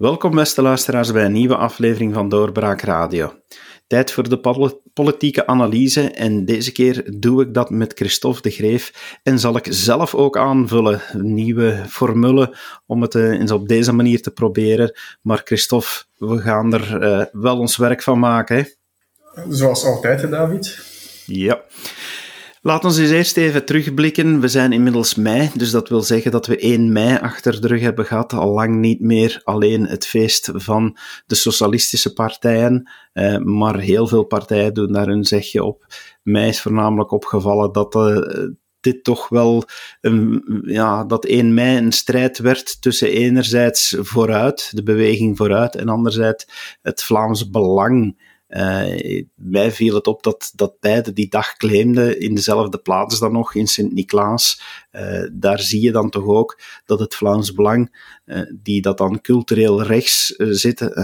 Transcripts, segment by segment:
Welkom beste luisteraars bij een nieuwe aflevering van Doorbraak Radio. Tijd voor de politieke analyse en deze keer doe ik dat met Christophe de Greef en zal ik zelf ook aanvullen, nieuwe formule om het eh, eens op deze manier te proberen. Maar Christophe, we gaan er uh, wel ons werk van maken. Hè? Zoals altijd, David. Ja. Laten we eens eerst even terugblikken. We zijn inmiddels mei, dus dat wil zeggen dat we 1 mei achter de rug hebben gehad. Al lang niet meer alleen het feest van de socialistische partijen, eh, maar heel veel partijen doen daar hun zegje op. Mij is voornamelijk opgevallen dat uh, dit toch wel een, ja, dat 1 mei een strijd werd tussen enerzijds vooruit, de beweging vooruit, en anderzijds het Vlaams Belang. Uh, mij viel het op dat, dat beide die dag claimden in dezelfde plaats dan nog, in Sint-Niklaas. Uh, daar zie je dan toch ook dat het Vlaams Belang, uh, die dat dan cultureel rechts zitten,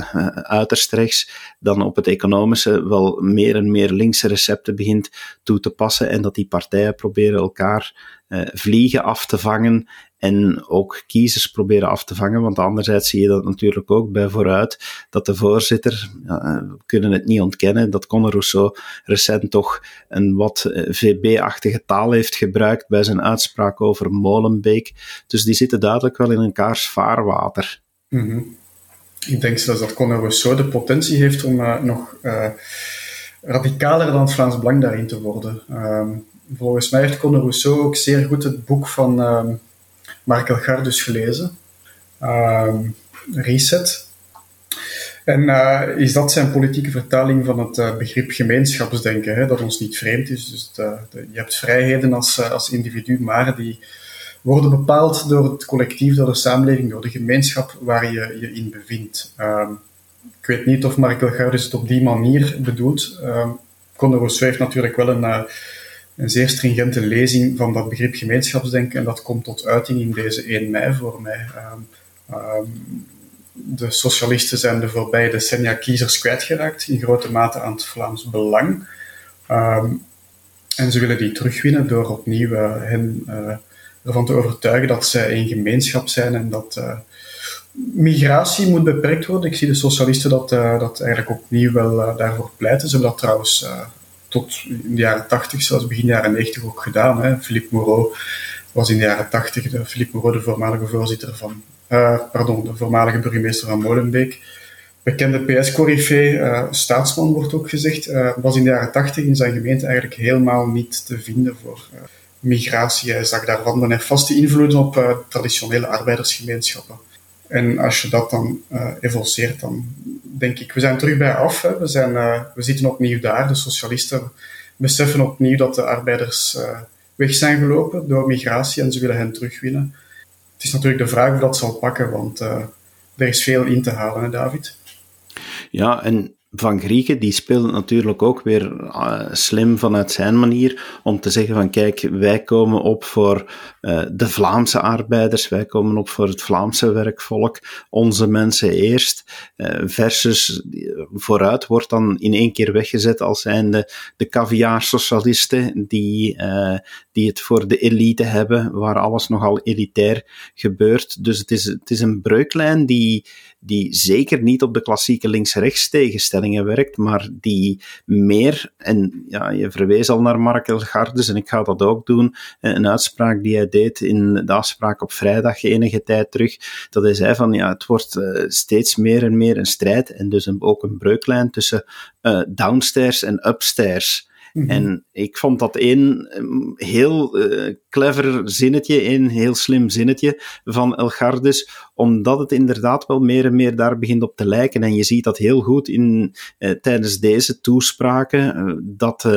uiterst rechts, dan op het economische wel meer en meer linkse recepten begint toe te passen en dat die partijen proberen elkaar vliegen af te vangen en ook kiezers proberen af te vangen. Want anderzijds zie je dat natuurlijk ook bij vooruit, dat de voorzitter, we kunnen het niet ontkennen, dat Conor Rousseau recent toch een wat eh, VB-achtige taal heeft gebruikt bij zijn uitspraak over Molenbeek. Dus die zitten duidelijk wel in elkaars vaarwater. Mm Ik denk zelfs dat Conor Rousseau de potentie heeft om uh, nog radicaler dan het Vlaams Belang daarin te worden. Um, volgens mij heeft Conor Rousseau ook zeer goed het boek van um, Markel Gardus gelezen. Uh, Reset. En uh, is dat zijn politieke vertaling van het uh, begrip gemeenschapsdenken, hè, dat ons niet vreemd is. Dus de, je hebt vrijheden als, als individu, maar die worden bepaald door het collectief, door de samenleving, door de gemeenschap waar je je in bevindt. Ehm, ik weet niet of Markel Gardus het op die manier bedoelt. Uh, Conor Rousseau natuurlijk wel een een zeer stringente lezing van dat begrip gemeenschapsdenken. En dat komt tot uiting in deze 1 mei voor mij. Um, um, de socialisten zijn de voorbije decennia kiezers kwijtgeraakt, in grote mate aan het Vlaams Belang. Um, en ze willen die terugwinnen door opnieuw uh, hen uh, ervan te overtuigen dat zij een gemeenschap zijn en dat uh, migratie moet beperkt worden. Ik zie de socialisten dat, dat eigenlijk opnieuw wel daarvoor pleiten. Ze hebben dat trouwens tot in de jaren 80, zelfs begin jaren 90 ook gedaan. Hè. Philippe Moreau was in de jaren 80 de, Philippe Moreau, de voormalige voorzitter van, uh, pardon, de voormalige burgemeester van Molenbeek. Bekende PS-corrivee, uh, staatsman wordt ook gezegd, uh, was in de jaren 80 in zijn gemeente eigenlijk helemaal niet te vinden voor migratie. Hij zag daarvan dan vaste invloeden op traditionele arbeidersgemeenschappen. En als je dat dan uh, evolueert, dan denk ik, we zijn terug bij af. Hè. We, zijn, uh, we zitten opnieuw daar. De socialisten beseffen opnieuw dat de arbeiders uh, weg zijn gelopen door migratie en ze willen hen terugwinnen. Het is natuurlijk de vraag of dat zal pakken, want er is veel in te halen, David. Ja, en van Grieken, die speelt natuurlijk ook weer uh, slim vanuit zijn manier om te zeggen van kijk, wij komen op voor uh, de Vlaamse arbeiders, wij komen op voor het Vlaamse werkvolk, onze mensen eerst, uh, versus vooruit wordt dan in één keer weggezet als zijnde de caviar-socialisten die, die het voor de elite hebben, waar alles nogal elitair gebeurt. Dus het is, het is een breuklijn die, die zeker niet op de klassieke links-rechts tegenstellingen werkt, maar die meer, en ja, je verwees al naar Markel Gardes, en ik ga dat ook doen, een uitspraak die hij deed in de afspraak op vrijdag enige tijd terug, dat hij zei van, ja, het wordt uh, steeds meer en meer een strijd, en dus ook een breuklijn tussen uh, downstairs en upstairs. Mhm. En ik vond dat één heel uh, clever zinnetje, één heel slim zinnetje van El Gardes, omdat het inderdaad wel meer en meer daar begint op te lijken. En je ziet dat heel goed in, uh, tijdens deze toespraken, uh, dat,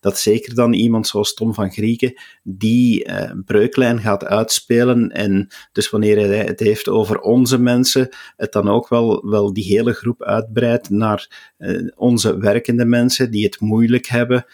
dat zeker dan iemand zoals Tom van Grieken die breuklijn gaat uitspelen. En dus wanneer hij het heeft over onze mensen, het dan ook wel, wel die hele groep uitbreidt naar onze werkende mensen die het moeilijk hebben,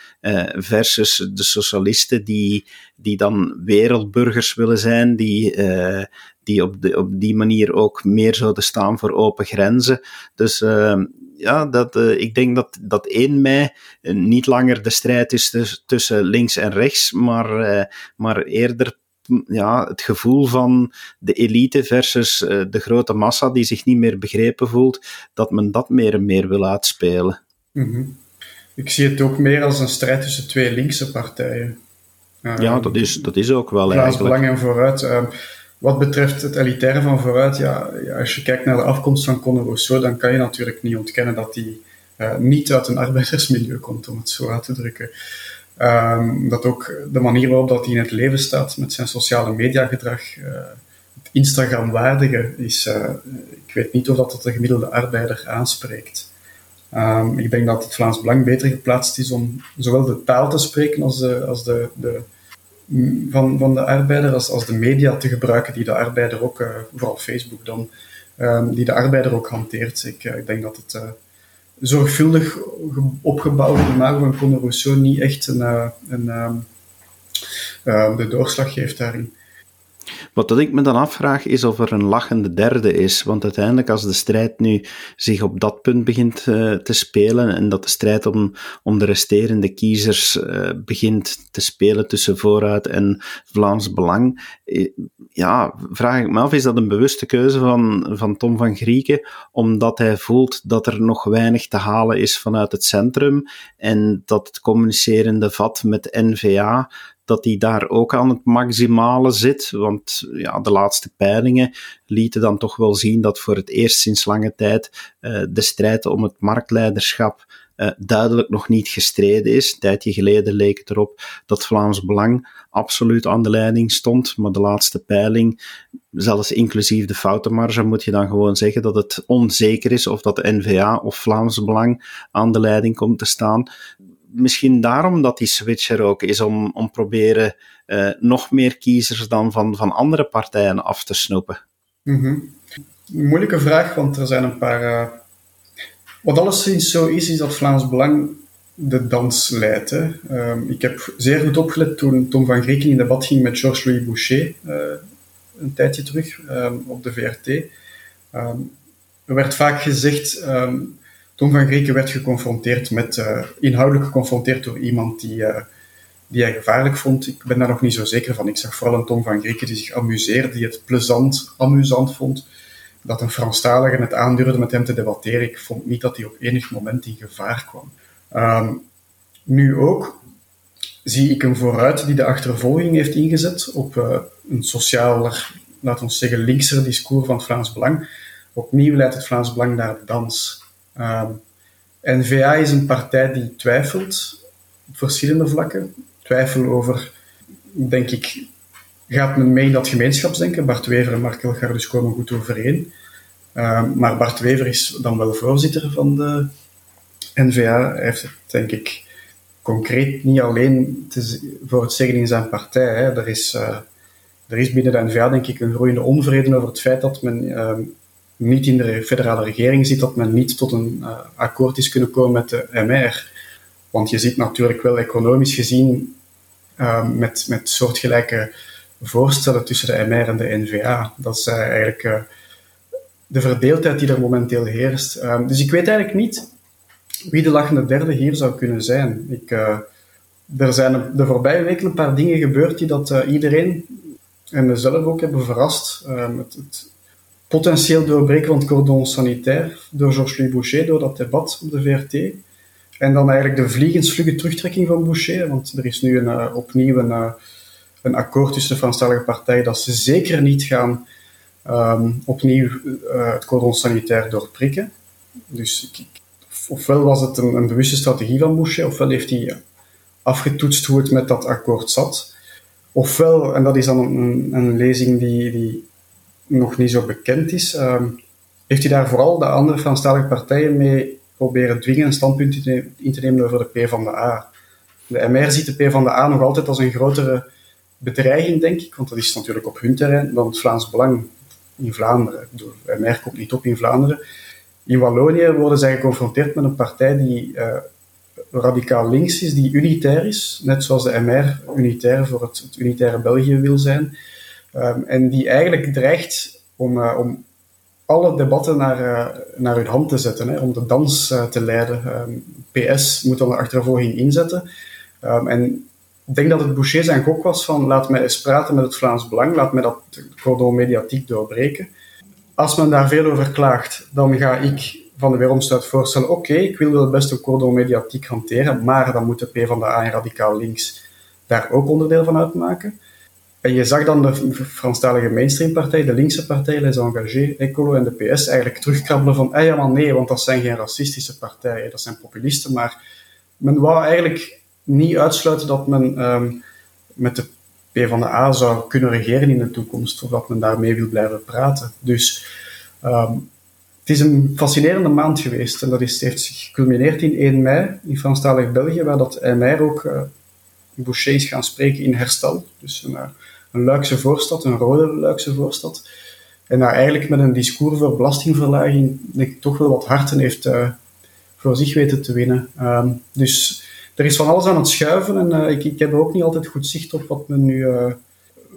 versus de socialisten die, die dan wereldburgers willen zijn, die, uh, die op, de, op die manier ook meer zouden staan voor open grenzen. Dus uh, ja, dat, ik denk dat, dat 1 mei niet langer de strijd is tussen links en rechts, maar, maar eerder ja, het gevoel van de elite versus de grote massa die zich niet meer begrepen voelt, dat men dat meer en meer wil uitspelen. Mm Ik zie het ook meer als een strijd tussen twee linkse partijen. Ja, dat is, dat is ook wel eigenlijk. Belang en Vooruit. Uh, wat betreft het elitaire van Vooruit, ja, als je kijkt naar de afkomst van Conor Rousseau, dan kan je natuurlijk niet ontkennen dat hij uh, niet uit een arbeidersmilieu komt, om het zo uit te drukken. Um, dat ook de manier waarop dat hij in het leven staat met zijn sociale mediagedrag, uh, het Instagram-waardige, is, uh, ik weet niet of dat, dat de gemiddelde arbeider aanspreekt. Um, ik denk dat het Vlaams Belang beter geplaatst is om zowel de taal te spreken als de, als de, de van, van de arbeider, als, als de media te gebruiken die de arbeider ook, uh, vooral Facebook dan, um, die de arbeider ook hanteert. Ik, ik denk dat het zorgvuldig opgebouwde imago van Conor Rousseau niet echt een, eh, een, uh, de doorslag geeft daarin. Wat ik me dan afvraag is of er een lachende derde is. Want uiteindelijk, als de strijd nu zich op dat punt begint uh, te spelen en dat de strijd om, om de resterende kiezers uh, begint te spelen tussen vooruit en Vlaams Belang, eh, ja, vraag ik me af, is dat een bewuste keuze van, van Tom van Grieken, omdat hij voelt dat er nog weinig te halen is vanuit het centrum en dat het communicerende vat met NVA dat hij daar ook aan het maximale zit. Want ja, de laatste peilingen lieten dan toch wel zien dat voor het eerst sinds lange tijd uh, de strijd om het marktleiderschap uh, duidelijk nog niet gestreden is. Een tijdje geleden leek het erop dat Vlaams Belang absoluut aan de leiding stond, maar de laatste peiling, zelfs inclusief de foutenmarge, moet je dan gewoon zeggen dat het onzeker is of dat de NVA of Vlaams Belang aan de leiding komt te staan misschien daarom dat die switch er ook is, om, om proberen uh, nog meer kiezers dan van, van andere partijen af te snoepen? Mm. Moeilijke vraag, want er zijn een paar. Uh, wat alleszins zo is, is dat Vlaams Belang de dans leidt. Hè. Um, ik heb zeer goed opgelet toen Tom van Grieken in debat ging met Georges-Louis Boucher, uh, een tijdje terug, um, op de VRT. Um, er werd vaak gezegd Tom van Grieken werd geconfronteerd met, uh, inhoudelijk geconfronteerd door iemand die, uh, die hij gevaarlijk vond. Ik ben daar nog niet zo zeker van. Ik zag vooral een Tom van Grieken die zich amuseerde, die het plezant, amusant vond. Dat een Franstalige het aandurfde met hem te debatteren. Ik vond niet dat hij op enig moment in gevaar kwam. Um, nu ook zie ik een vooruit die de achtervolging heeft ingezet op uh, een socialer, laten we zeggen, linkser discours van het Vlaams Belang. Opnieuw leidt het Vlaams Belang naar dans. Ehm, N-VA is een partij die twijfelt op verschillende vlakken. Twijfel over, denk ik, gaat men mee in dat gemeenschapsdenken? Bart Wever en Mark Elgardus komen goed overeen. Um, maar Bart Wever is dan wel voorzitter van de NVA. Hij heeft het, denk ik, concreet niet alleen voor het zeggen in zijn partij. Hè. Er, is, uh, er is binnen de NVA, denk ik, een groeiende onvrede over het feit dat men um, niet in de federale regering zit, dat men niet tot een uh, akkoord is kunnen komen met de MR. Want je ziet natuurlijk wel economisch gezien uh, met, met soortgelijke voorstellen tussen de MR en de NVA. Dat is uh, eigenlijk de verdeeldheid die er momenteel heerst. Dus ik weet eigenlijk niet wie de lachende derde hier zou kunnen zijn. Ik, er zijn de voorbije weken een paar dingen gebeurd die dat iedereen en mezelf ook hebben verrast. Het potentieel doorbreken van het cordon sanitair door Georges-Louis Boucher, door dat debat op de VRT. En dan eigenlijk de vliegensvlugge terugtrekking van Boucher, want er is nu een, uh, opnieuw een, uh, een akkoord tussen de Franstalige partijen dat ze zeker niet gaan um, opnieuw uh, het cordon sanitair doorprikken. Dus ofwel was het een, een, bewuste strategie van Boucher, ofwel heeft hij afgetoetst hoe het met dat akkoord zat. Ofwel, en dat is dan een, een lezing die, die nog niet zo bekend is, um, heeft hij daar vooral de andere Franstalige partijen mee proberen dwingen een standpunt in te nemen over de P van de A. De MR ziet de P van de A nog altijd als een grotere bedreiging, denk ik, want dat is natuurlijk op hun terrein, dan het Vlaams Belang in Vlaanderen. De MR komt niet op in Vlaanderen. In Wallonië worden zij geconfronteerd met een partij die uh, radicaal links is, die unitair is, net zoals de MR unitair voor het unitaire België wil zijn. Um, en die eigenlijk dreigt om, uh, om alle debatten naar, uh, naar hun hand te zetten, hè, om de dans uh, te leiden. Um, PS moet dan de achtervolging inzetten. Um, en ik denk dat het Boucher zijn gok was van laat mij eens praten met het Vlaams Belang, laat mij dat cordon mediatiek doorbreken. Als men daar veel over klaagt, dan ga ik van de Weeromstuit voorstellen, oké, ik wil het beste cordon mediatiek hanteren, maar dan moet de P van de A en Radicaal Links daar ook onderdeel van uitmaken. En je zag dan de Franstalige mainstreampartij, de linkse partij, Les Engagés, Ecolo en de PS eigenlijk terugkrabbelen van, ja, maar nee, want dat zijn geen racistische partijen, dat zijn populisten, maar men wou eigenlijk niet uitsluiten dat men um, met de P van de A zou kunnen regeren in de toekomst, of dat men daarmee wil blijven praten. Dus um, het is een fascinerende maand geweest en dat is, heeft zich geculmineerd in 1 mei in Franstalig België, waar dat 1 mei ook uh, Is gaan spreken in Herstel. Dus een, uh, een Luikse voorstad, een rode Luikse voorstad. En daar eigenlijk met een discours voor belastingverlaging denk ik, toch wel wat harten heeft uh, voor zich weten te winnen. Um, dus er is van alles aan het schuiven en uh, ik, ik heb ook niet altijd goed zicht op wat, men nu,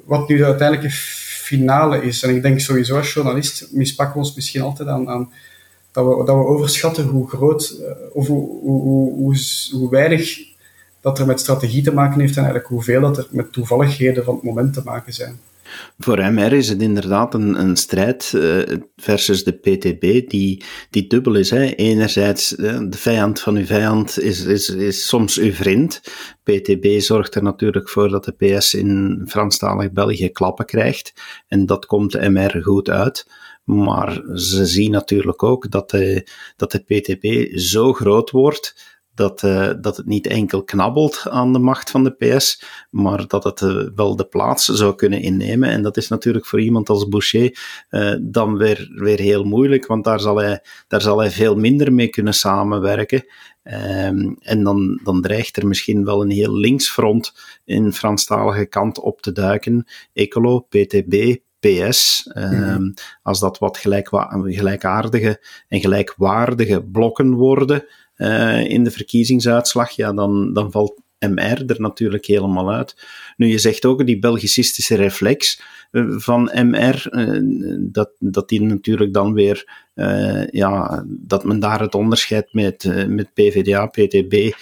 wat nu de uiteindelijke finale is. En ik denk sowieso als journalist mispakken we ons misschien altijd aan, aan dat, we, dat we overschatten hoe groot of hoe, hoe, hoe, hoe weinig dat er met strategie te maken heeft en eigenlijk hoeveel dat er met toevalligheden van het moment te maken zijn. Voor MR is het inderdaad een, een strijd uh, versus de PTB die, die dubbel is. Hè. Enerzijds, uh, de vijand van uw vijand is, is, is soms uw vriend. PTB zorgt er natuurlijk voor dat de PS in Franstalig België klappen krijgt. En dat komt de MR goed uit. Maar ze zien natuurlijk ook dat de, dat de PTB zo groot wordt dat, uh, dat het niet enkel knabbelt aan de macht van de PS, maar dat het uh, wel de plaats zou kunnen innemen. En dat is natuurlijk voor iemand als Boucher uh, dan weer, weer heel moeilijk, want daar zal hij, daar zal hij veel minder mee kunnen samenwerken. Um, en dan, dan dreigt er misschien wel een heel linksfront in Franstalige kant op te duiken. Ecolo, PTB, PS, um, als dat wat gelijkaardige en gelijkwaardige blokken worden, uh, in de verkiezingsuitslag, ja, dan, dan valt MR er natuurlijk helemaal uit. Nu, je zegt ook die Belgicistische reflex uh, van MR, uh, dat, dat die natuurlijk dan weer, ja, dat men daar het onderscheid met, met PVDA, PTB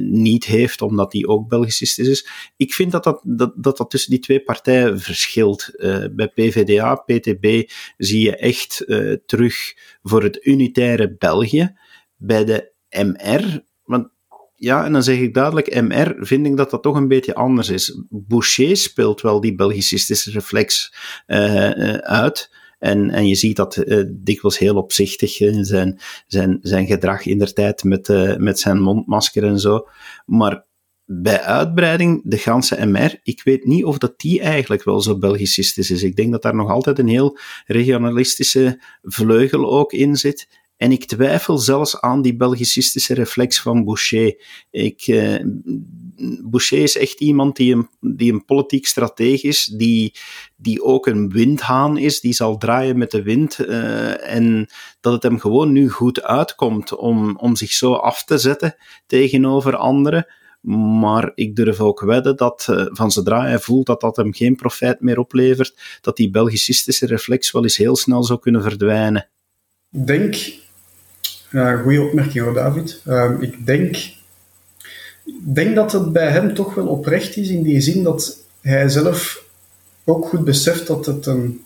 niet heeft, omdat die ook Belgicistisch is. Ik vind dat dat, dat, dat, dat tussen die twee partijen verschilt. bij PVDA, PTB zie je echt terug voor het unitaire België bij de MR, want ja, en dan zeg ik duidelijk, MR vind ik dat dat toch een beetje anders is. Boucher speelt wel die Belgicistische reflex uh, uh, uit. En, en je ziet dat uh, dikwijls heel opzichtig in zijn, zijn, zijn gedrag in der tijd met, uh, met zijn mondmasker en zo. Maar bij uitbreiding, de ganse MR, ik weet niet of dat die eigenlijk wel zo Belgicistisch is. Ik denk dat daar nog altijd een heel regionalistische vleugel ook in zit. En ik twijfel zelfs aan die Belgicistische reflex van Boucher. Ik, uh, Boucher is echt iemand die een, die een politiek strateeg is, die, die ook een windhaan is, die zal draaien met de wind. Uh, en dat het hem gewoon nu goed uitkomt om, om zich zo af te zetten tegenover anderen. Maar ik durf ook wedden dat uh, van zodra hij voelt dat dat hem geen profijt meer oplevert, dat die Belgicistische reflex wel eens heel snel zou kunnen verdwijnen. Denk ja, goede opmerking hoor, David. Um, ik denk, denk dat het bij hem toch wel oprecht is in die zin dat hij zelf ook goed beseft dat, het een,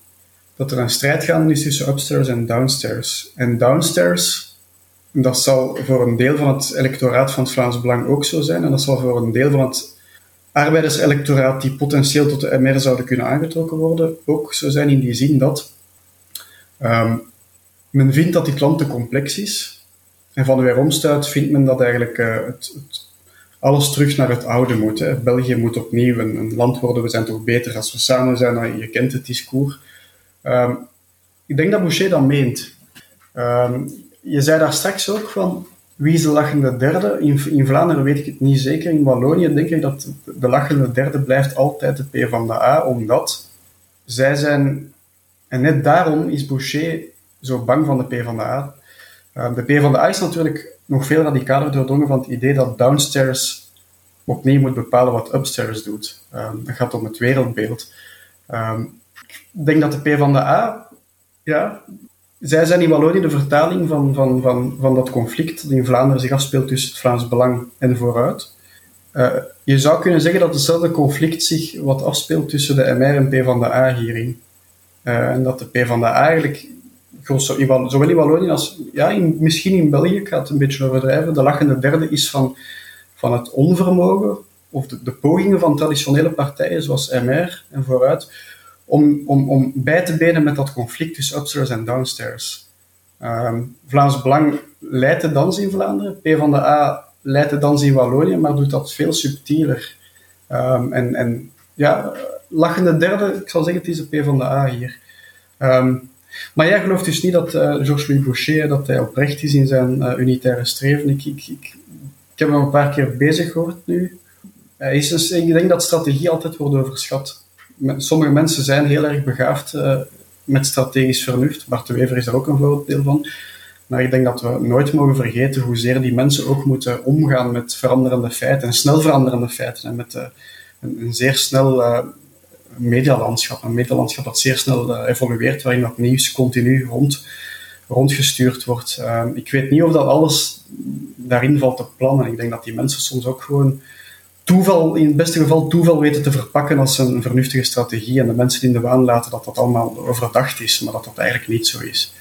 dat er een strijd gaande is tussen upstairs en downstairs. En downstairs, dat zal voor een deel van het electoraat van het Vlaams Belang ook zo zijn. En dat zal voor een deel van het arbeiderselectoraat die potentieel tot de MR zouden kunnen aangetrokken worden, ook zo zijn in die zin dat um, men vindt dat dit land te complex is. En van de weeromstuit vindt men dat eigenlijk uh, het, het, alles terug naar het oude moet. Hè. België moet opnieuw een, land worden. We zijn toch beter als we samen zijn. Nou, je kent het discours. Um, ik denk dat Boucher dat meent. Um, je zei daar straks ook van wie is de lachende derde? In, in, Vlaanderen weet ik het niet zeker. In Wallonië denk ik dat de lachende derde blijft altijd de P van de A, omdat zij zijn... En net daarom is Boucher zo bang van de PvdA. Ehm, de PvdA is natuurlijk nog veel radicaler doordrongen van het idee dat downstairs opnieuw moet bepalen wat upstairs doet. Dat gaat om het wereldbeeld. Um, ik denk dat de PvdA, ja, zij zijn in de vertaling van, van, van, van dat conflict dat in Vlaanderen zich afspeelt tussen het Vlaams Belang en Vooruit. je zou kunnen zeggen dat hetzelfde conflict zich wat afspeelt tussen de MR en PvdA hierin. en dat de PvdA eigenlijk zowel in Wallonië als ja, in, misschien in België, ik ga het een beetje overdrijven, de lachende derde is van, van het onvermogen of de, pogingen van traditionele partijen zoals MR en vooruit om, om, om bij te benen met dat conflict tussen upstairs en downstairs. Um, Vlaams Belang leidt de dans in Vlaanderen, P van de A leidt de dans in Wallonië, maar doet dat veel subtieler. Um, en, en ja, lachende derde, ik zal zeggen, het is de P van de A hier. Um, maar jij gelooft dus niet dat Georges-Louis Boucher dat hij oprecht is in zijn uh, unitaire streven. Ik, ik, heb hem een paar keer bezig gehoord nu. Hij is dus, ik denk dat strategie altijd wordt overschat. Sommige mensen zijn heel erg begaafd uh, met strategisch vernuft. Bart de Wever is daar ook een voorbeeld van. Maar ik denk dat we nooit mogen vergeten hoezeer die mensen ook moeten omgaan met veranderende feiten, en snel veranderende feiten, en met een, een, zeer snel medialandschap. Een medialandschap dat zeer snel uh, evolueert, waarin dat nieuws continu rond, rondgestuurd wordt. Uh, ik weet niet of dat alles daarin valt te plannen. Ik denk dat die mensen soms ook gewoon toeval, in het beste geval toeval weten te verpakken als een vernuftige strategie en de mensen in de waan laten dat dat allemaal overdacht is, maar dat dat eigenlijk niet zo is.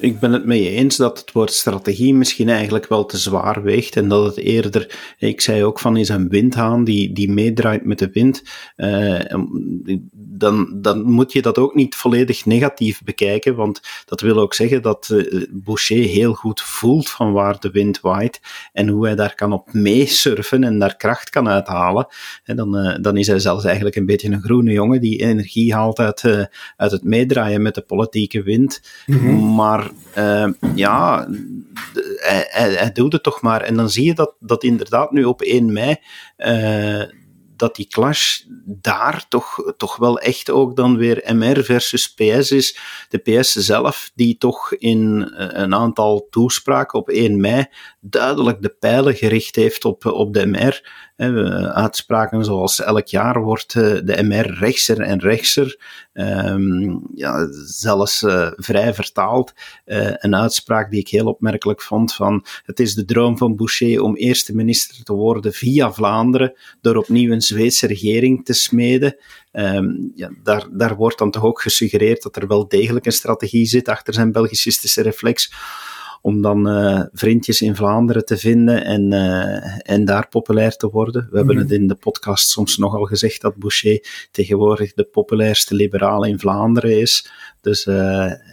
Ik ben het mee eens dat het woord strategie misschien eigenlijk wel te zwaar weegt en dat het eerder, ik zei ook van is een windhaan die, die meedraait met de wind, uh, dan, dan moet je dat ook niet volledig negatief bekijken, want dat wil ook zeggen dat uh, Boucher heel goed voelt van waar de wind waait en hoe hij daar kan op meesurfen en daar kracht kan uithalen. En dan, uh, dan is hij zelfs eigenlijk een beetje een groene jongen die energie haalt uit, uit het meedraaien met de politieke wind. Mm -hmm. Maar uh, ja, hij, hij, hij, doet het toch maar. En dan zie je dat, dat inderdaad nu op 1 mei uh, dat die clash daar toch, toch wel echt ook dan weer MR versus PS is. De PS zelf, die toch in een aantal toespraken op 1 mei duidelijk de pijlen gericht heeft op, op de MR. Uitspraken zoals elk jaar wordt de MR rechtser en rechtser. Um, ja, zelfs uh, vrij vertaald. Uh, een uitspraak die ik heel opmerkelijk vond van het is de droom van Boucher om eerste minister te worden via Vlaanderen door opnieuw een Zweedse regering te smeden. Um, ja, daar, daar wordt dan toch ook gesuggereerd dat er wel degelijk een strategie zit achter zijn Belgicistische reflex om dan uh, vriendjes in Vlaanderen te vinden en, uh, en daar populair te worden. We hebben mm -hmm. het in de podcast soms nogal gezegd dat Boucher tegenwoordig de populairste liberaal in Vlaanderen is. Dus uh,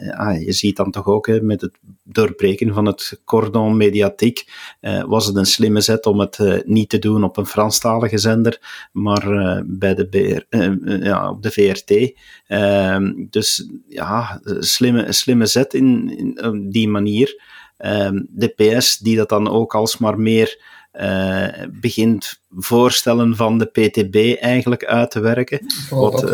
ja, je ziet dan toch ook hè, met het doorbreken van het cordon mediatiek was het een slimme zet om het niet te doen op een Franstalige zender, maar bij de BR, ja, op de VRT. Ehm, dus ja, slimme, slimme zet in, in op die manier. Um, de PS die dat dan ook alsmaar meer uh, begint voorstellen van de PTB eigenlijk uit te werken. Wat,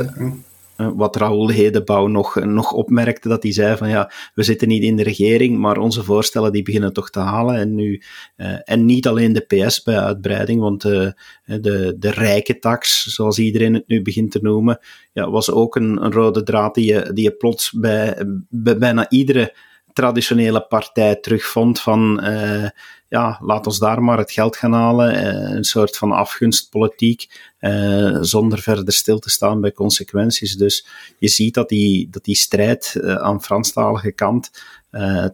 uh, wat Raoul Hedebouw nog, nog opmerkte, dat hij zei van ja, we zitten niet in de regering, maar onze voorstellen die beginnen toch te halen. En, nu, uh, en niet alleen de PS bij uitbreiding, want de, de, de rijke tax, zoals iedereen het nu begint te noemen, ja, was ook een, een rode draad die je, die je plots bij, bij bijna iedere traditionele partij terugvond van uh, ja, laat ons daar maar het geld gaan halen, uh, een soort van afgunstpolitiek, uh, zonder verder stil te staan bij consequenties. Dus je ziet dat die, dat die strijd aan Franstalige kant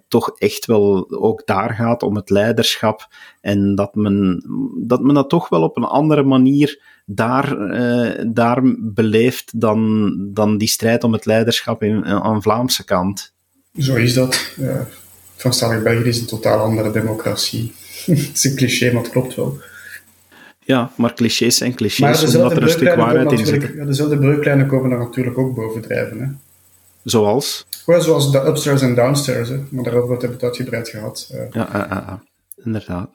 toch echt wel ook daar gaat om het leiderschap en dat men dat, men dat toch wel op een andere manier daar, daar beleeft dan, dan die strijd om het leiderschap in, aan Vlaamse kant. Zo is dat. Ja. Franstalig België is een totaal andere democratie. Het is een cliché, maar het klopt wel. Ja, maar clichés zijn clichés, omdat er een stuk waarheid in zit. Ja, dezelfde breuklijnen komen er natuurlijk ook bovendrijven. Hè. Zoals? Well, zoals de upstairs en downstairs, hè. maar daarover hebben we het uitgebreid gehad. Ja, ja, ja, ja. inderdaad.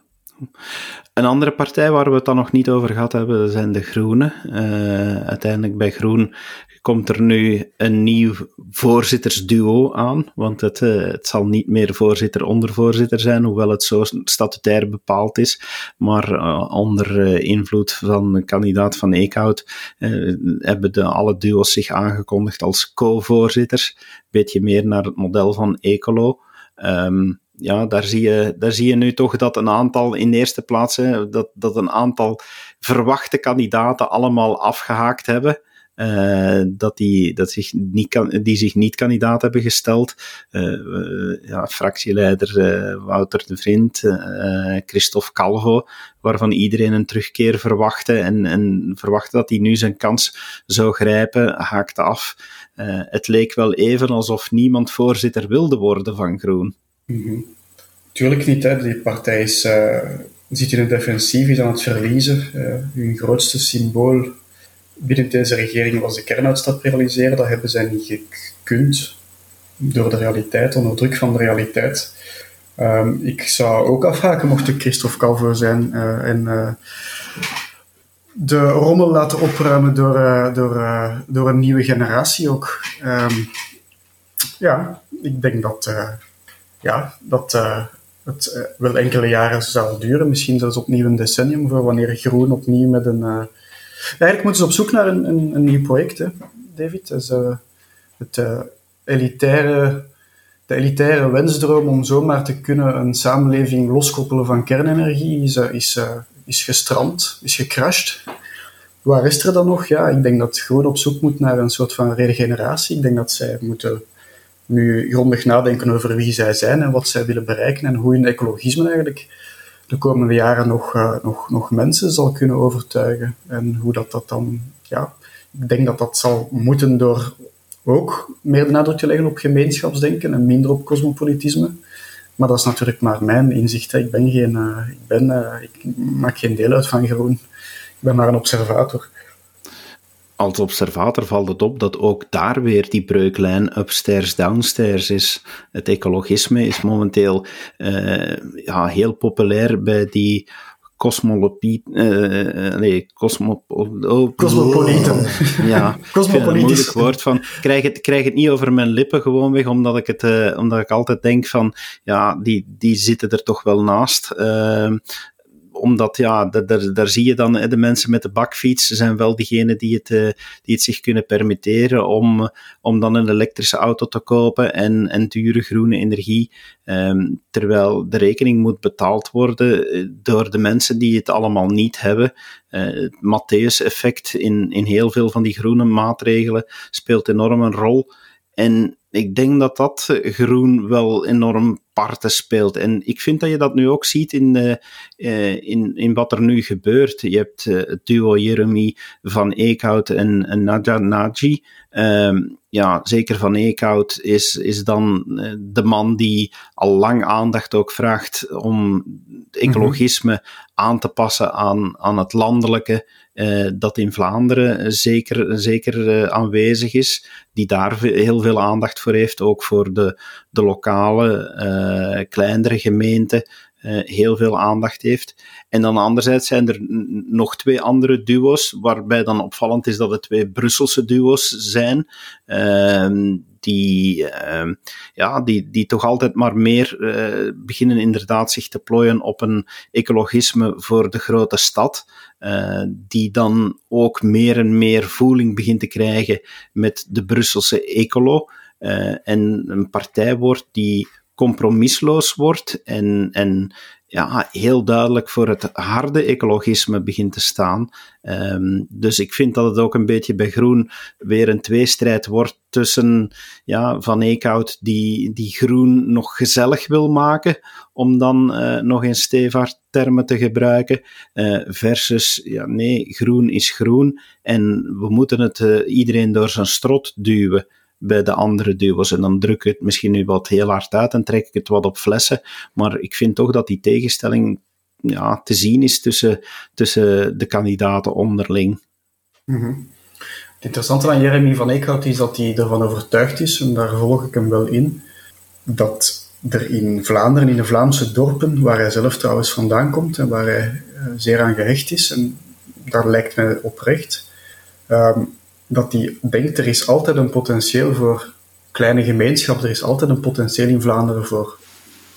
Een andere partij waar we het dan nog niet over gehad hebben, zijn de Groenen. Uh, uiteindelijk bij Groen komt er nu een nieuw voorzittersduo aan, want het, uh, het zal niet meer voorzitter-ondervoorzitter zijn, hoewel het zo statutair bepaald is, maar uh, onder invloed van een kandidaat van Eekhout hebben de, alle duo's zich aangekondigd als co-voorzitters, beetje meer naar het model van Ecolo. Um, ja, daar zie, je, daar zie je nu toch dat een aantal, in de eerste plaats, hè, dat, dat een aantal verwachte kandidaten allemaal afgehaakt hebben. Uh, dat, die, dat zich niet kan, die zich niet kandidaat hebben gesteld. Uh, ja, fractieleider Wouter de Vriend, Christophe Calvo, waarvan iedereen een terugkeer verwachtte en, en verwachtte dat hij nu zijn kans zou grijpen, haakte af. het leek wel even alsof niemand voorzitter wilde worden van Groen. Mm Tuurlijk niet, hè. die partij is, zit in een defensief, is aan het verliezen. hun grootste symbool binnen deze regering was de kernuitstap realiseren. Dat hebben zij niet gekund door de realiteit, onder druk van de realiteit. Um, ik zou ook afhaken mocht ik Christophe Calvo zijn uh, en de rommel laten opruimen door, door, door een nieuwe generatie ook. Um, ja, ik denk dat, ja, dat het wel enkele jaren zal duren. Misschien zelfs opnieuw een decennium voor wanneer Groen opnieuw met een Eigenlijk moeten ze op zoek naar een, een, een nieuw project, hè, David. Dus, uh, het uh, elitaire, de elitaire wensdroom om zomaar te kunnen een samenleving loskoppelen van kernenergie is, uh, is, is gestrand, is gecrashed. Waar is er dan nog? Ja, ik denk dat gewoon op zoek moet naar een soort van regeneratie. Ik denk dat zij moeten nu grondig nadenken over wie zij zijn en wat zij willen bereiken en hoe hun ecologisme eigenlijk de komende jaren nog, uh, nog, nog mensen zal kunnen overtuigen. En hoe dat, dat dan, ja, ik denk dat dat zal moeten door ook meer de nadruk te leggen op gemeenschapsdenken en minder op cosmopolitisme. Maar dat is natuurlijk maar mijn inzicht. Hè. Ik, ben geen, uh, ik, ben, uh, ik maak geen deel uit van Groen. Ik ben maar een observator als observator valt het op dat ook daar weer die breuklijn upstairs-downstairs is. Het ecologisme is momenteel uh, ja, heel populair bij die cosmolopie, uh, nee, cosmo, oh, Cosmopolieten. Oh, ja, een moeilijk woord van. Krijg het, krijg het niet over mijn lippen gewoonweg, omdat ik, het, uh, omdat ik altijd denk van, ja, die, die zitten er toch wel naast. Uh, omdat ja, daar, daar zie je dan de mensen met de bakfiets zijn wel diegenen die het, eh, die het zich kunnen permitteren om, om dan een elektrische auto te kopen en, en dure groene energie. Ehm, terwijl de rekening moet betaald worden eh, door de mensen die het allemaal niet hebben. Uh, het Matthäus-effect in, in heel veel van die groene maatregelen speelt enorm een rol. En ik denk dat dat groen wel enorm parten speelt. En ik vind dat je dat nu ook ziet in, uh, in, in wat er nu gebeurt. Je hebt uh, het duo Jeremy van Eekhout en, en Nadja Naji. Ehm, ja, zeker van Eekhout is, is dan de man die al lang aandacht ook vraagt om ecologisme aan te passen aan, aan het landelijke. Uh, dat in Vlaanderen zeker, zeker uh, aanwezig is, die daar heel veel aandacht voor heeft, ook voor de, de lokale, kleinere gemeenten, heel veel aandacht heeft. En dan anderzijds zijn er nog twee andere duo's, waarbij dan opvallend is dat het twee Brusselse duo's zijn, ehm, die, uh, ja, die, die toch altijd maar meer beginnen inderdaad zich te plooien op een ecologisme voor de grote stad. Uh, die dan ook meer en meer voeling begint te krijgen met de Brusselse ecolo. Uh, en een partij wordt die compromisloos wordt en, en ja, heel duidelijk voor het harde ecologisme begint te staan. Um, dus ik vind dat het ook een beetje bij Groen weer een tweestrijd wordt tussen ja, Van Eekhout, die, die Groen nog gezellig wil maken, om dan uh, nog in Stevaart termen te gebruiken, uh, versus, ja, nee, Groen is Groen en we moeten het uh, iedereen door zijn strot duwen bij de andere duo's. En dan druk ik het misschien nu wat heel hard uit en trek ik het wat op flessen. Maar ik vind toch dat die tegenstelling ja, te zien is tussen, tussen de kandidaten onderling. Mm Het interessante aan Jeremy van Eekhout is dat hij ervan overtuigd is, en daar volg ik hem wel in, dat er in Vlaanderen, in de Vlaamse dorpen, waar hij zelf trouwens vandaan komt en waar hij uh, zeer aan gehecht is, en daar lijkt mij oprecht, um, dat hij denkt, er is altijd een potentieel voor kleine gemeenschappen, er is altijd een potentieel in Vlaanderen voor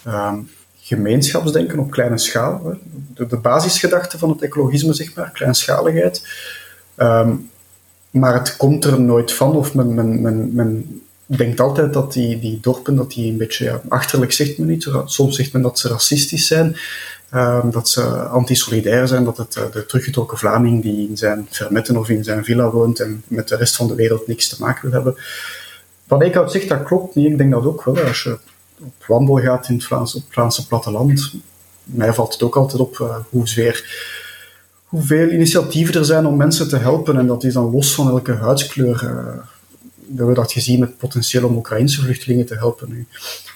um, gemeenschapsdenken op kleine schaal. De, basisgedachte van het ecologisme, zeg maar, kleinschaligheid. Um, maar het komt er nooit van, of men, men, men, men denkt altijd dat die, die dorpen dat die een beetje, achterlijk zegt men niet, soms zegt men dat ze racistisch zijn, um, dat ze antisolidair zijn, dat het uh, de teruggetrokken Vlaming die in zijn vermetten of in zijn villa woont en met de rest van de wereld niks te maken wil hebben. Van Eekhout zegt dat klopt niet, ik denk dat ook wel. Als je op wandel gaat in het, Vlaams, op het Vlaamse platteland, mij valt het ook altijd op uh, hoe zeer hoeveel initiatieven er zijn om mensen te helpen. En dat is dan los van elke huidskleur. Uh, we hebben dat gezien met potentieel om Oekraïnse vluchtelingen te helpen nu.